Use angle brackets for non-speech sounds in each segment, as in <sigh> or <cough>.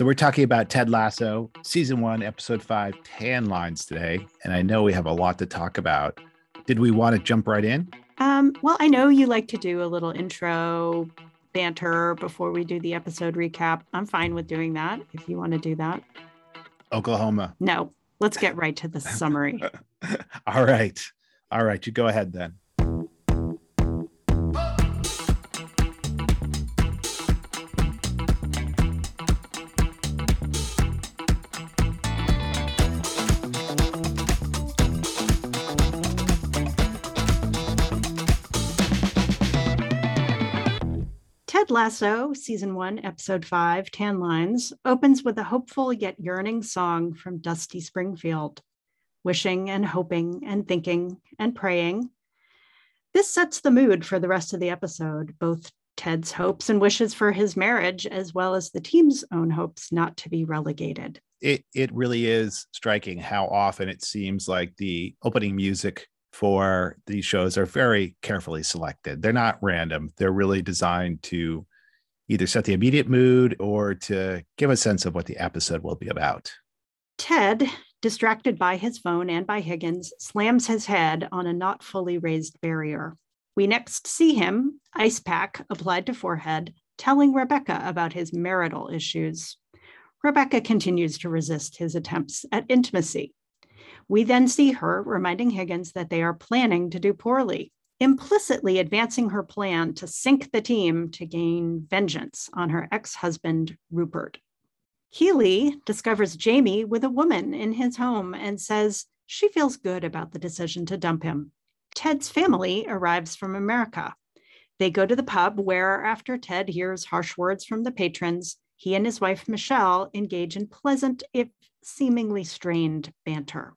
So we're talking about Ted Lasso, season one, episode five, tan lines today. And I know we have a lot to talk about. Did we want to jump right in? Um, well, I know you like to do a little intro banter before we do the episode recap. I'm fine with doing that if you want to do that. Oklahoma. No, let's get right to the <laughs> summary. All right. All right. You go ahead then. Ted Lasso, season one, episode five, Tan Lines, opens with a hopeful yet yearning song from Dusty Springfield, wishing and hoping and thinking and praying. This sets the mood for the rest of the episode, both Ted's hopes and wishes for his marriage, as well as the team's own hopes not to be relegated. It, it really is striking how often it seems like the opening music for these shows are very carefully selected. They're not random. They're really designed to either set the immediate mood or to give a sense of what the episode will be about. Ted, distracted by his phone and by Higgins, slams his head on a not fully raised barrier. We next see him, ice pack applied to forehead, telling Rebecca about his marital issues. Rebecca continues to resist his attempts at intimacy. We then see her reminding Higgins that they are planning to do poorly, implicitly advancing her plan to sink the team to gain vengeance on her ex husband, Rupert. Keeley discovers Jamie with a woman in his home and says she feels good about the decision to dump him. Ted's family arrives from America. They go to the pub where, after Ted hears harsh words from the patrons, he and his wife Michelle engage in pleasant, if seemingly strained, banter.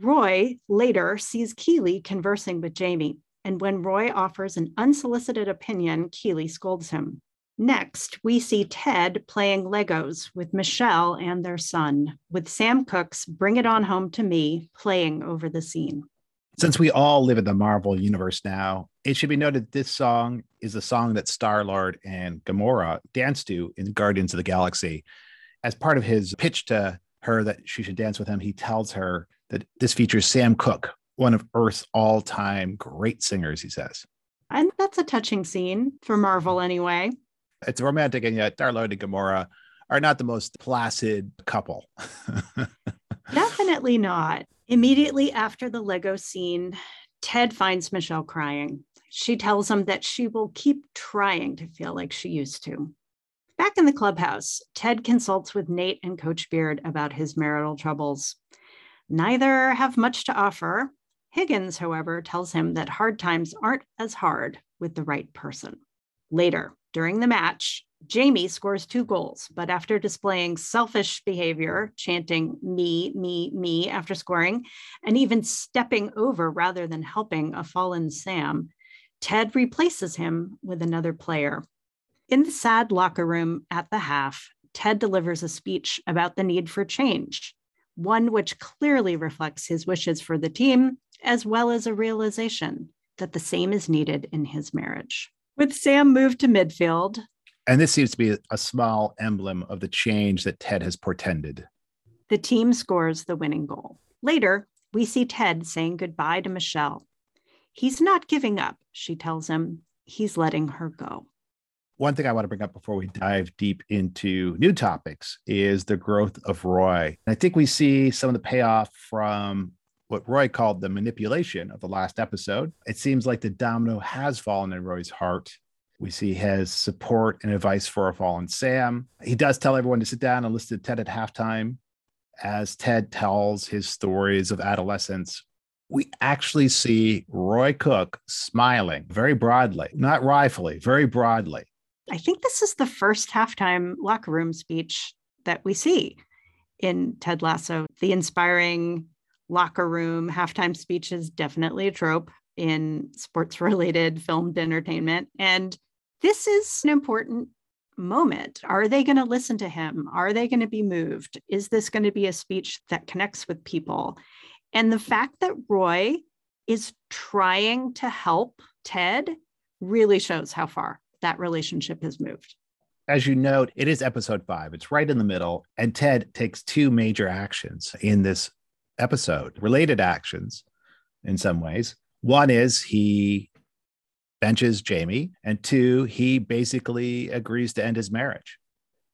Roy later sees Keeley conversing with Jamie, and when Roy offers an unsolicited opinion, Keeley scolds him. Next, we see Ted playing Legos with Michelle and their son, with Sam Cooke's Bring It On Home to Me playing over the scene. Since we all live in the Marvel universe now, it should be noted this song is the song that Star Lord and Gamora danced to in Guardians of the Galaxy. As part of his pitch to her that she should dance with him, he tells her that this features Sam Cooke, one of Earth's all time great singers, he says. And that's a touching scene for Marvel anyway. It's romantic, and yet Star-Lord and Gamora are not the most placid couple. <laughs> Definitely not. Immediately after the Lego scene, Ted finds Michelle crying. She tells him that she will keep trying to feel like she used to. Back in the clubhouse, Ted consults with Nate and Coach Beard about his marital troubles. Neither have much to offer. Higgins, however, tells him that hard times aren't as hard with the right person. Later, during the match, Jamie scores two goals, but after displaying selfish behavior, chanting me, me, me after scoring, and even stepping over rather than helping a fallen Sam, Ted replaces him with another player. In the sad locker room at the half, Ted delivers a speech about the need for change one which clearly reflects his wishes for the team, as well as a realization that the same is needed in his marriage. With Sam moved to midfield. And this seems to be a small emblem of the change that Ted has portended. The team scores the winning goal. Later, we see Ted saying goodbye to Michelle. He's not giving up, she tells him. He's letting her go one thing I want to bring up before we dive deep into new topics is the growth of Roy. And I think we see some of the payoff from what Roy called the manipulation of the last episode. It seems like the domino has fallen in Roy's heart. We see his support and advice for a fallen Sam. He does tell everyone to sit down and listen to Ted at halftime. As Ted tells his stories of adolescence, we actually see Roy Cook smiling very broadly, not wryfully, very broadly. I think this is the first halftime locker room speech that we see in Ted Lasso. The inspiring locker room halftime speech is definitely a trope in sports related <laughs> filmed entertainment. And this is an important moment. Are they going to listen to him? Are they going to be moved? Is this going to be a speech that connects with people? And the fact that Roy is trying to help Ted really shows how far that relationship has moved. as you note, it is episode five. It's right in the middle. And Ted takes two major actions in this episode, related actions in some ways. One is he benches Jamie, and two, he basically agrees to end his marriage.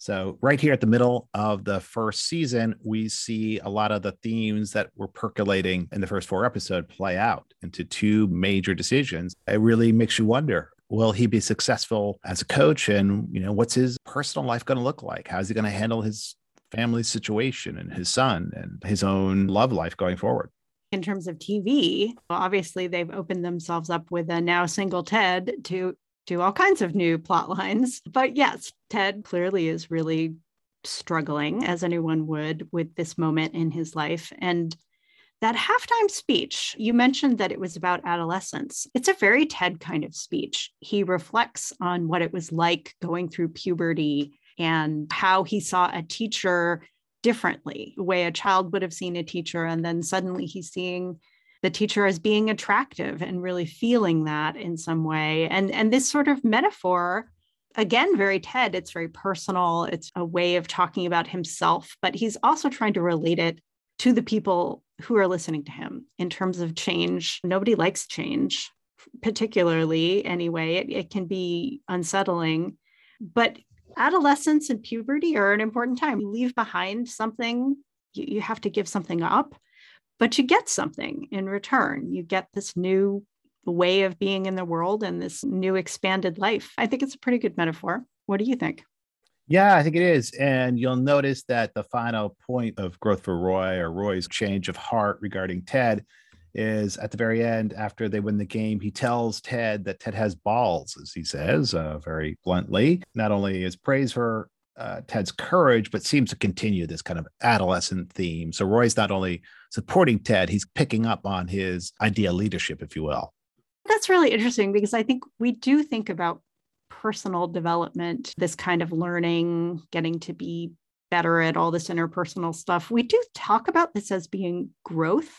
So, right here at the middle of the first season, we see a lot of the themes that were percolating in the first four episodes play out into two major decisions. It really makes you wonder will he be successful as a coach? And, you know, what's his personal life going to look like? How's he going to handle his family situation and his son and his own love life going forward? in terms of TV, obviously they've opened themselves up with a now single Ted to do all kinds of new plot lines. But yes, Ted clearly is really struggling, as anyone would, with this moment in his life. And that halftime speech, you mentioned that it was about adolescence. It's a very Ted kind of speech. He reflects on what it was like going through puberty and how he saw a teacher differently, the way a child would have seen a teacher. And then suddenly he's seeing the teacher as being attractive and really feeling that in some way. And, and this sort of metaphor, again, very Ted, it's very personal. It's a way of talking about himself, but he's also trying to relate it to the people who are listening to him in terms of change. Nobody likes change, particularly anyway. It, it can be unsettling. But adolescence and puberty are an important time. You leave behind something, you, you have to give something up, but you get something in return. You get this new way of being in the world and this new expanded life. I think it's a pretty good metaphor. What do you think? Yeah, I think it is. And you'll notice that the final point of growth for Roy or Roy's change of heart regarding Ted is at the very end after they win the game he tells ted that ted has balls as he says uh, very bluntly not only is praise for uh, ted's courage but seems to continue this kind of adolescent theme so roy's not only supporting ted he's picking up on his idea leadership if you will that's really interesting because i think we do think about personal development this kind of learning getting to be better at all this interpersonal stuff we do talk about this as being growth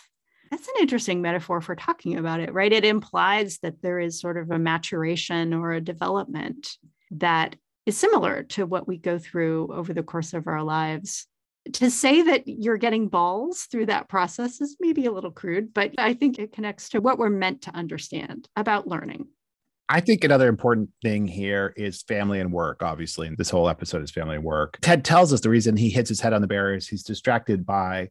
that's an interesting metaphor for talking about it, right? It implies that there is sort of a maturation or a development that is similar to what we go through over the course of our lives. To say that you're getting balls through that process is maybe a little crude, but I think it connects to what we're meant to understand about learning. I think another important thing here is family and work, obviously. And this whole episode is family and work. Ted tells us the reason he hits his head on the barriers. He's distracted by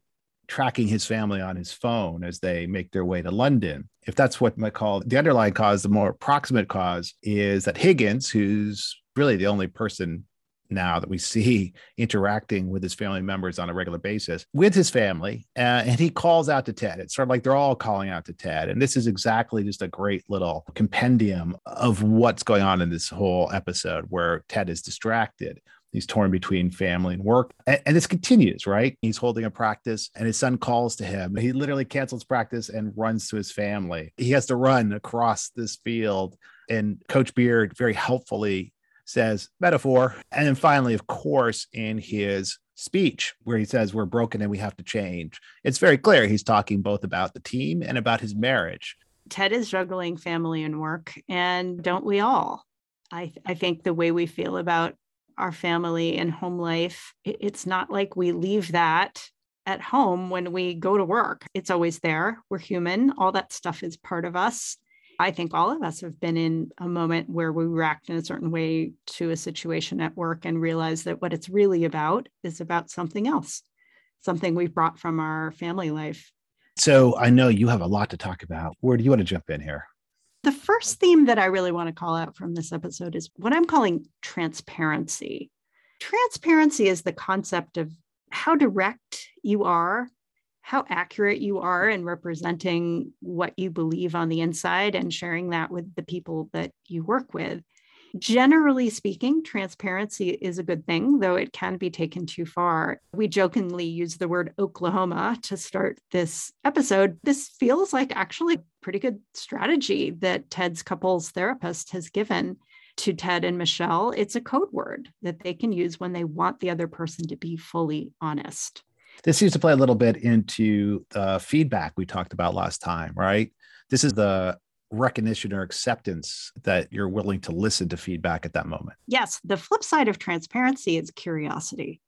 tracking his family on his phone as they make their way to London. If that's what might call the underlying cause, the more proximate cause is that Higgins, who's really the only person now that we see <laughs> interacting with his family members on a regular basis with his family. Uh, and he calls out to Ted. It's sort of like they're all calling out to Ted. And this is exactly just a great little compendium of what's going on in this whole episode where Ted is distracted. He's torn between family and work. And, and, this continues, right? He's holding a practice and his son calls to him. He literally cancels practice and runs to his family. He has to run across this field. And Coach Beard very helpfully says, metaphor. And then finally, of course, in his speech where he says, We're broken and we have to change, it's very clear he's talking both about the team and about his marriage. Ted is juggling family and work, and don't we all? I, I think the way we feel about our family and home life. It's not like we leave that at home when we go to work. It's always there. We're human. All that stuff is part of us. I think all of us have been in a moment where we react in a certain way to a situation at work and realize that what it's really about is about something else, something we've brought from our family life. So I know you have a lot to talk about. Where do you want to jump in here? The first theme that I really want to call out from this episode is what I'm calling transparency. Transparency is the concept of how direct you are, how accurate you are in representing what you believe on the inside and sharing that with the people that you work with. Generally speaking, transparency is a good thing, though it can be taken too far. We jokingly use the word Oklahoma to start this episode. This feels like actually a pretty good strategy that Ted's couples therapist has given to Ted and Michelle. It's a code word that they can use when they want the other person to be fully honest. This seems to play a little bit into the feedback we talked about last time, right? This is the recognition or acceptance that you're willing to listen to feedback at that moment. Yes. The flip side of transparency is curiosity.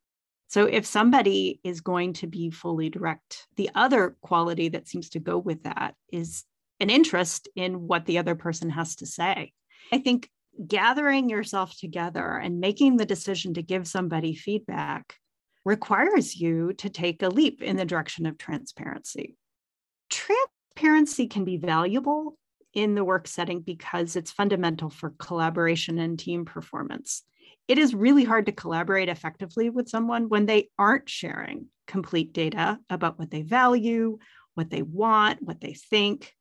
So if somebody is going to be fully direct, the other quality that seems to go with that is an interest in what the other person has to say. I think gathering yourself together and making the decision to give somebody feedback requires you to take a leap in the direction of transparency. Transparency can be valuable in the work setting because it's fundamental for collaboration and team performance. It is really hard to collaborate effectively with someone when they aren't sharing complete data about what they value, what they want, what they think.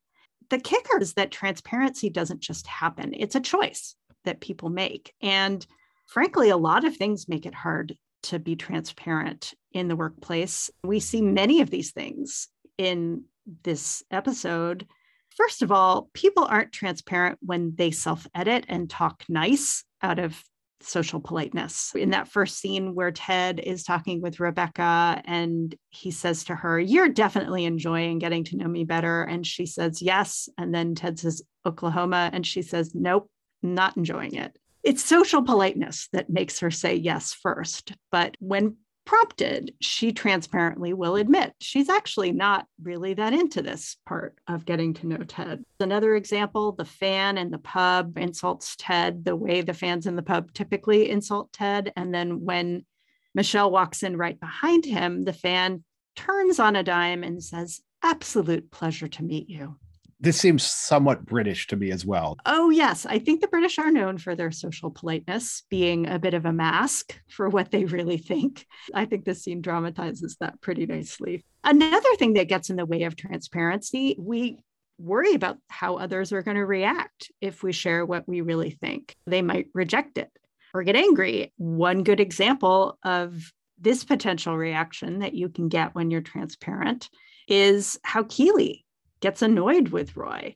The kicker is that transparency doesn't just happen, it's a choice that people make. And frankly, a lot of things make it hard to be transparent in the workplace. We see many of these things in this episode. First of all, people aren't transparent when they self edit and talk nice out of social politeness. In that first scene where Ted is talking with Rebecca and he says to her, You're definitely enjoying getting to know me better. And she says, Yes. And then Ted says, Oklahoma. And she says, Nope, not enjoying it. It's social politeness that makes her say yes first. But when prompted, she transparently will admit she's actually not really that into this part of getting to know Ted. Another example the fan in the pub insults Ted the way the fans in the pub typically insult Ted. And then when Michelle walks in right behind him, the fan turns on a dime and says, Absolute pleasure to meet you this seems somewhat British to me as well. Oh, yes. I think the British are known for their social politeness being a bit of a mask for what they really think. I think this scene dramatizes that pretty nicely. Another thing that gets in the way of transparency, we worry about how others are going to react if we share what we really think. They might reject it or get angry. One good example of this potential reaction that you can get when you're transparent is how Keeley gets annoyed with Roy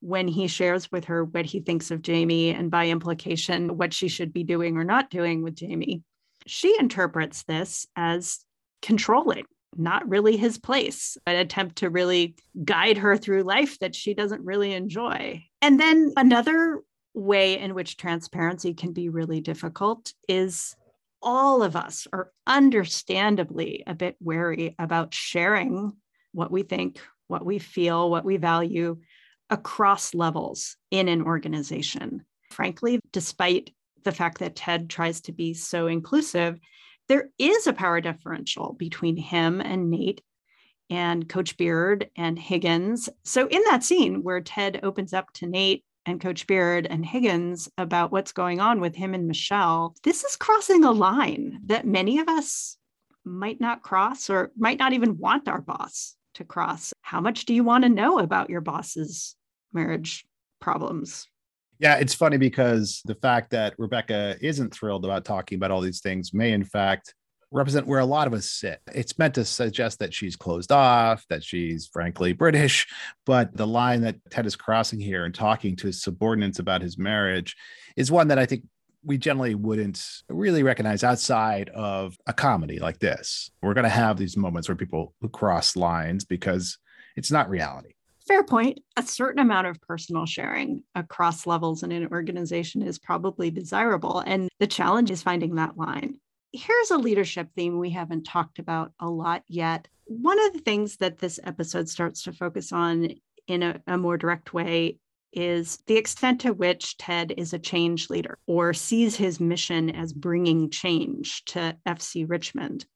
when he shares with her what he thinks of Jamie and by implication what she should be doing or not doing with Jamie. She interprets this as controlling, not really his place, an attempt to really guide her through life that she doesn't really enjoy. And then another way in which transparency can be really difficult is all of us are understandably a bit wary about sharing what we think, what we feel, what we value across levels in an organization. Frankly, despite the fact that Ted tries to be so inclusive, there is a power differential between him and Nate and Coach Beard and Higgins. So, in that scene where Ted opens up to Nate and Coach Beard and Higgins about what's going on with him and Michelle, this is crossing a line that many of us might not cross or might not even want our boss to cross. How much do you want to know about your boss's marriage problems? Yeah, it's funny because the fact that Rebecca isn't thrilled about talking about all these things may, in fact, represent where a lot of us sit. It's meant to suggest that she's closed off, that she's frankly British, but the line that Ted is crossing here and talking to his subordinates about his marriage is one that I think we generally wouldn't really recognize outside of a comedy like this. We're going to have these moments where people cross lines because it's not reality. Fair point. A certain amount of personal sharing across levels in an organization is probably desirable. And the challenge is finding that line. Here's a leadership theme we haven't talked about a lot yet. One of the things that this episode starts to focus on in a, a more direct way is the extent to which Ted is a change leader or sees his mission as bringing change to FC Richmond.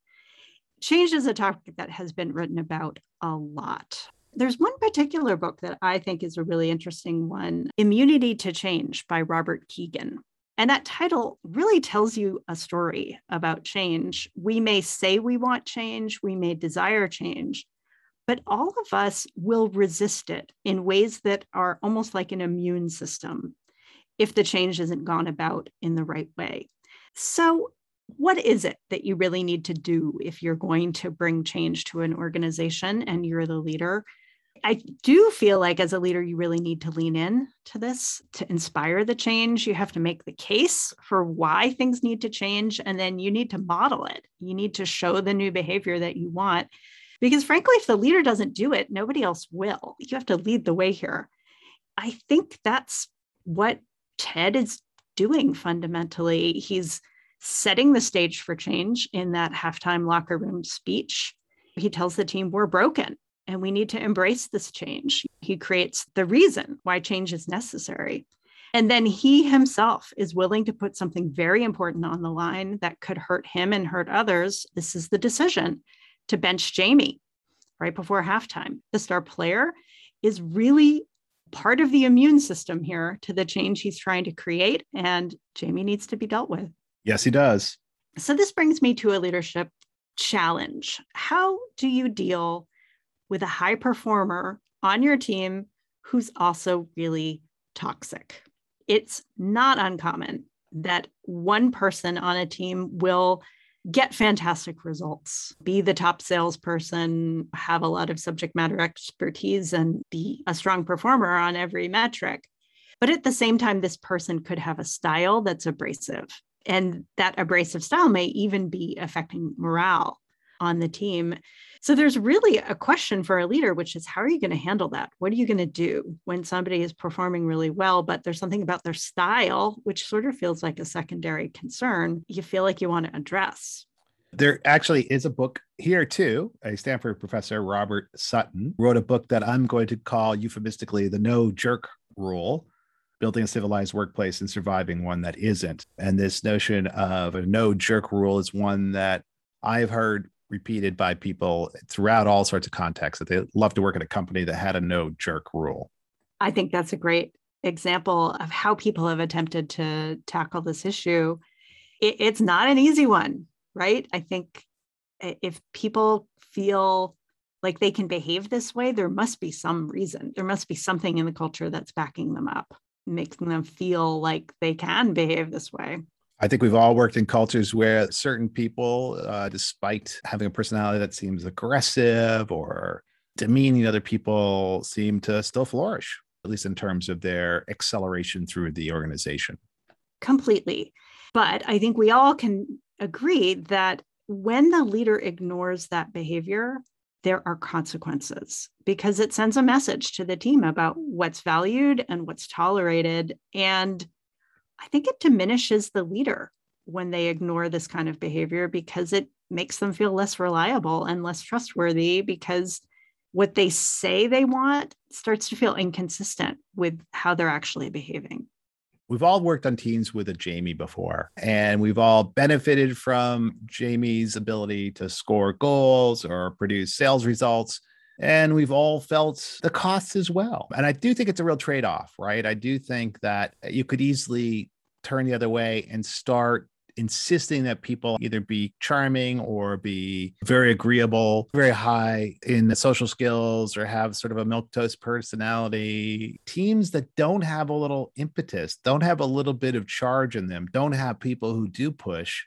Change is a topic that has been written about a lot. There's one particular book that I think is a really interesting one Immunity to Change by Robert Kegan. And that title really tells you a story about change. We may say we want change, we may desire change, but all of us will resist it in ways that are almost like an immune system if the change isn't gone about in the right way. So, what is it that you really need to do if you're going to bring change to an organization and you're the leader? I do feel like as a leader, you really need to lean in to this to inspire the change. You have to make the case for why things need to change, and then you need to model it. You need to show the new behavior that you want because frankly, if the leader doesn't do it, nobody else will. You have to lead the way here. I think that's what Ted is doing fundamentally. He's setting the stage for change in that halftime locker room speech. He tells the team, We're broken and we need to embrace this change. He creates the reason why change is necessary. And then he himself is willing to put something very important on the line that could hurt him and hurt others. This is the decision to bench Jamie right before halftime. The star player is really part of the immune system here to the change he's trying to create, and Jamie needs to be dealt with. Yes, he does. So, this brings me to a leadership challenge. How do you deal with a high performer on your team who's also really toxic? It's not uncommon that one person on a team will get fantastic results, be the top salesperson, have a lot of subject matter expertise, and be a strong performer on every metric. But at the same time, this person could have a style that's abrasive. And that abrasive style may even be affecting morale on the team. So there's really a question for a leader, which is how are you going to handle that? What are you going to do when somebody is performing really well, but there's something about their style, which sort of feels like a secondary concern you feel like you want to address? There actually is a book here too. A Stanford professor, Robert Sutton, wrote a book that I'm going to call euphemistically the no jerk rule building a civilized workplace and surviving one that isn't. And this notion of a no jerk rule is one that I've heard repeated by people throughout all sorts of contexts that they love to work at a company that had a no jerk rule. I think that's a great example of how people have attempted to tackle this issue. It, it's not an easy one, right? I think if people feel like they can behave this way, there must be some reason. There must be something in the culture that's backing them up, making them feel like they can behave this way. I think we've all worked in cultures where certain people, uh, despite having a personality that seems aggressive or demeaning other people, seem to still flourish, at least in terms of their acceleration through the organization. Completely. But I think we all can agree that when the leader ignores that behavior, there are consequences because it sends a message to the team about what's valued and what's tolerated. And I think it diminishes the leader when they ignore this kind of behavior because it makes them feel less reliable and less trustworthy because what they say they want starts to feel inconsistent with how they're actually behaving. We've all worked on teams with a Jamie before, and we've all benefited from Jamie's ability to score goals or produce sales results and we've all felt the costs as well. And I do think it's a real trade off, right? I do think that you could easily turn the other way and start insisting that people either be charming or be very agreeable, very high in the social skills, or have sort of a milk toast personality. Teams that don't have a little impetus, don't have a little bit of charge in them, don't have people who do push,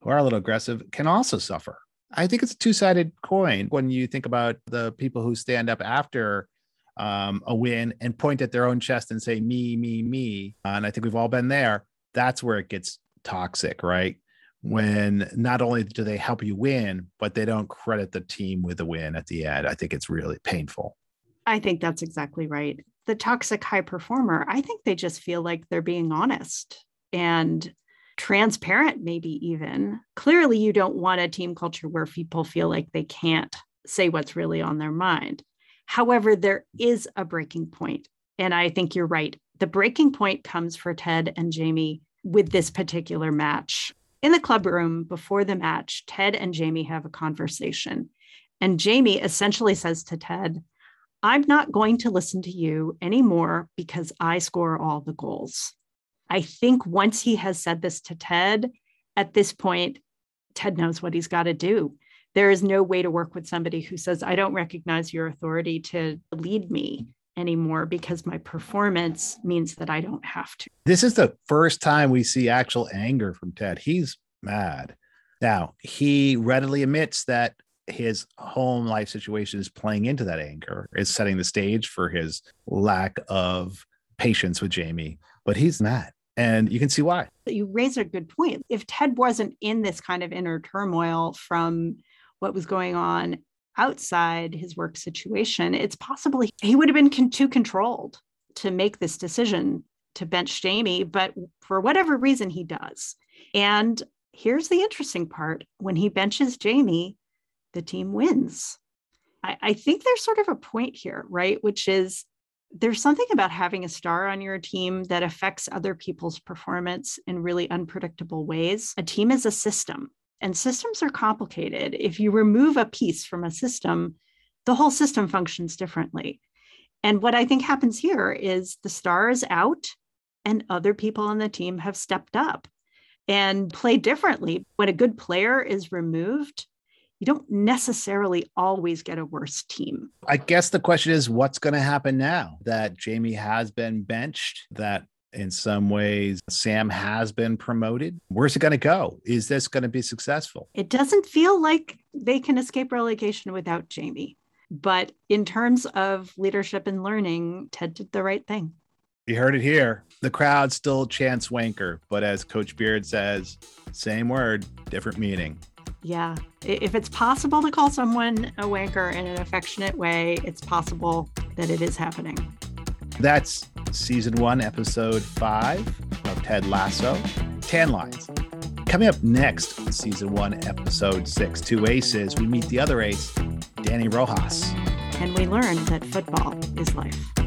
who are a little aggressive, can also suffer. I think it's a two sided coin when you think about the people who stand up after um, a win and point at their own chest and say, me, me, me. and I think we've all been there. That's where it gets toxic, right? When not only do they help you win, but they don't credit the team with the win at the end. I think it's really painful. I think that's exactly right. The toxic high performer, I think they just feel like they're being honest and transparent, maybe even. Clearly, you don't want a team culture where people feel like they can't say what's really on their mind. However, there is a breaking point, And I think you're right. The breaking point comes for Ted and Jamie with this particular match. In the club room before the match, Ted and Jamie have a conversation. And Jamie essentially says to Ted, I'm not going to listen to you anymore because I score all the goals. I think once he has said this to Ted, at this point, Ted knows what he's got to do. There is no way to work with somebody who says, I don't recognize your authority to lead me anymore because my performance means that I don't have to. This is the first time we see actual anger from Ted. He's mad. Now, he readily admits that his home life situation is playing into that anger, is setting the stage for his lack of patience with Jamie, but he's mad. And you can see why. You raise a good point. If Ted wasn't in this kind of inner turmoil from what was going on outside his work situation, it's possible he would have been con- too controlled to make this decision to bench Jamie, but for whatever reason, he does. And here's the interesting part when he benches Jamie, the team wins. I, I think there's sort of a point here, right? Which is there's something about having a star on your team that affects other people's performance in really unpredictable ways. A team is a system, and systems are complicated. If you remove a piece from a system, the whole system functions differently. And what I think happens here is the star is out, and other people on the team have stepped up and play differently. When a good player is removed, you don't necessarily always get a worse team. I guess the question is what's going to happen now that Jamie has been benched, that in some ways Sam has been promoted? Where's it going to go? Is this going to be successful? It doesn't feel like they can escape relegation without Jamie. But in terms of leadership and learning, Ted did the right thing. You heard it here. The crowd still chants wanker, but as Coach Beard says, same word, different meaning. Yeah. If it's possible to call someone a wanker in an affectionate way, it's possible that it is happening. That's season one, episode five of Ted Lasso, Tan Lines. Coming up next on season one, episode six, Two Aces, we meet the other ace, Dani Rojas. And we learn that football is life.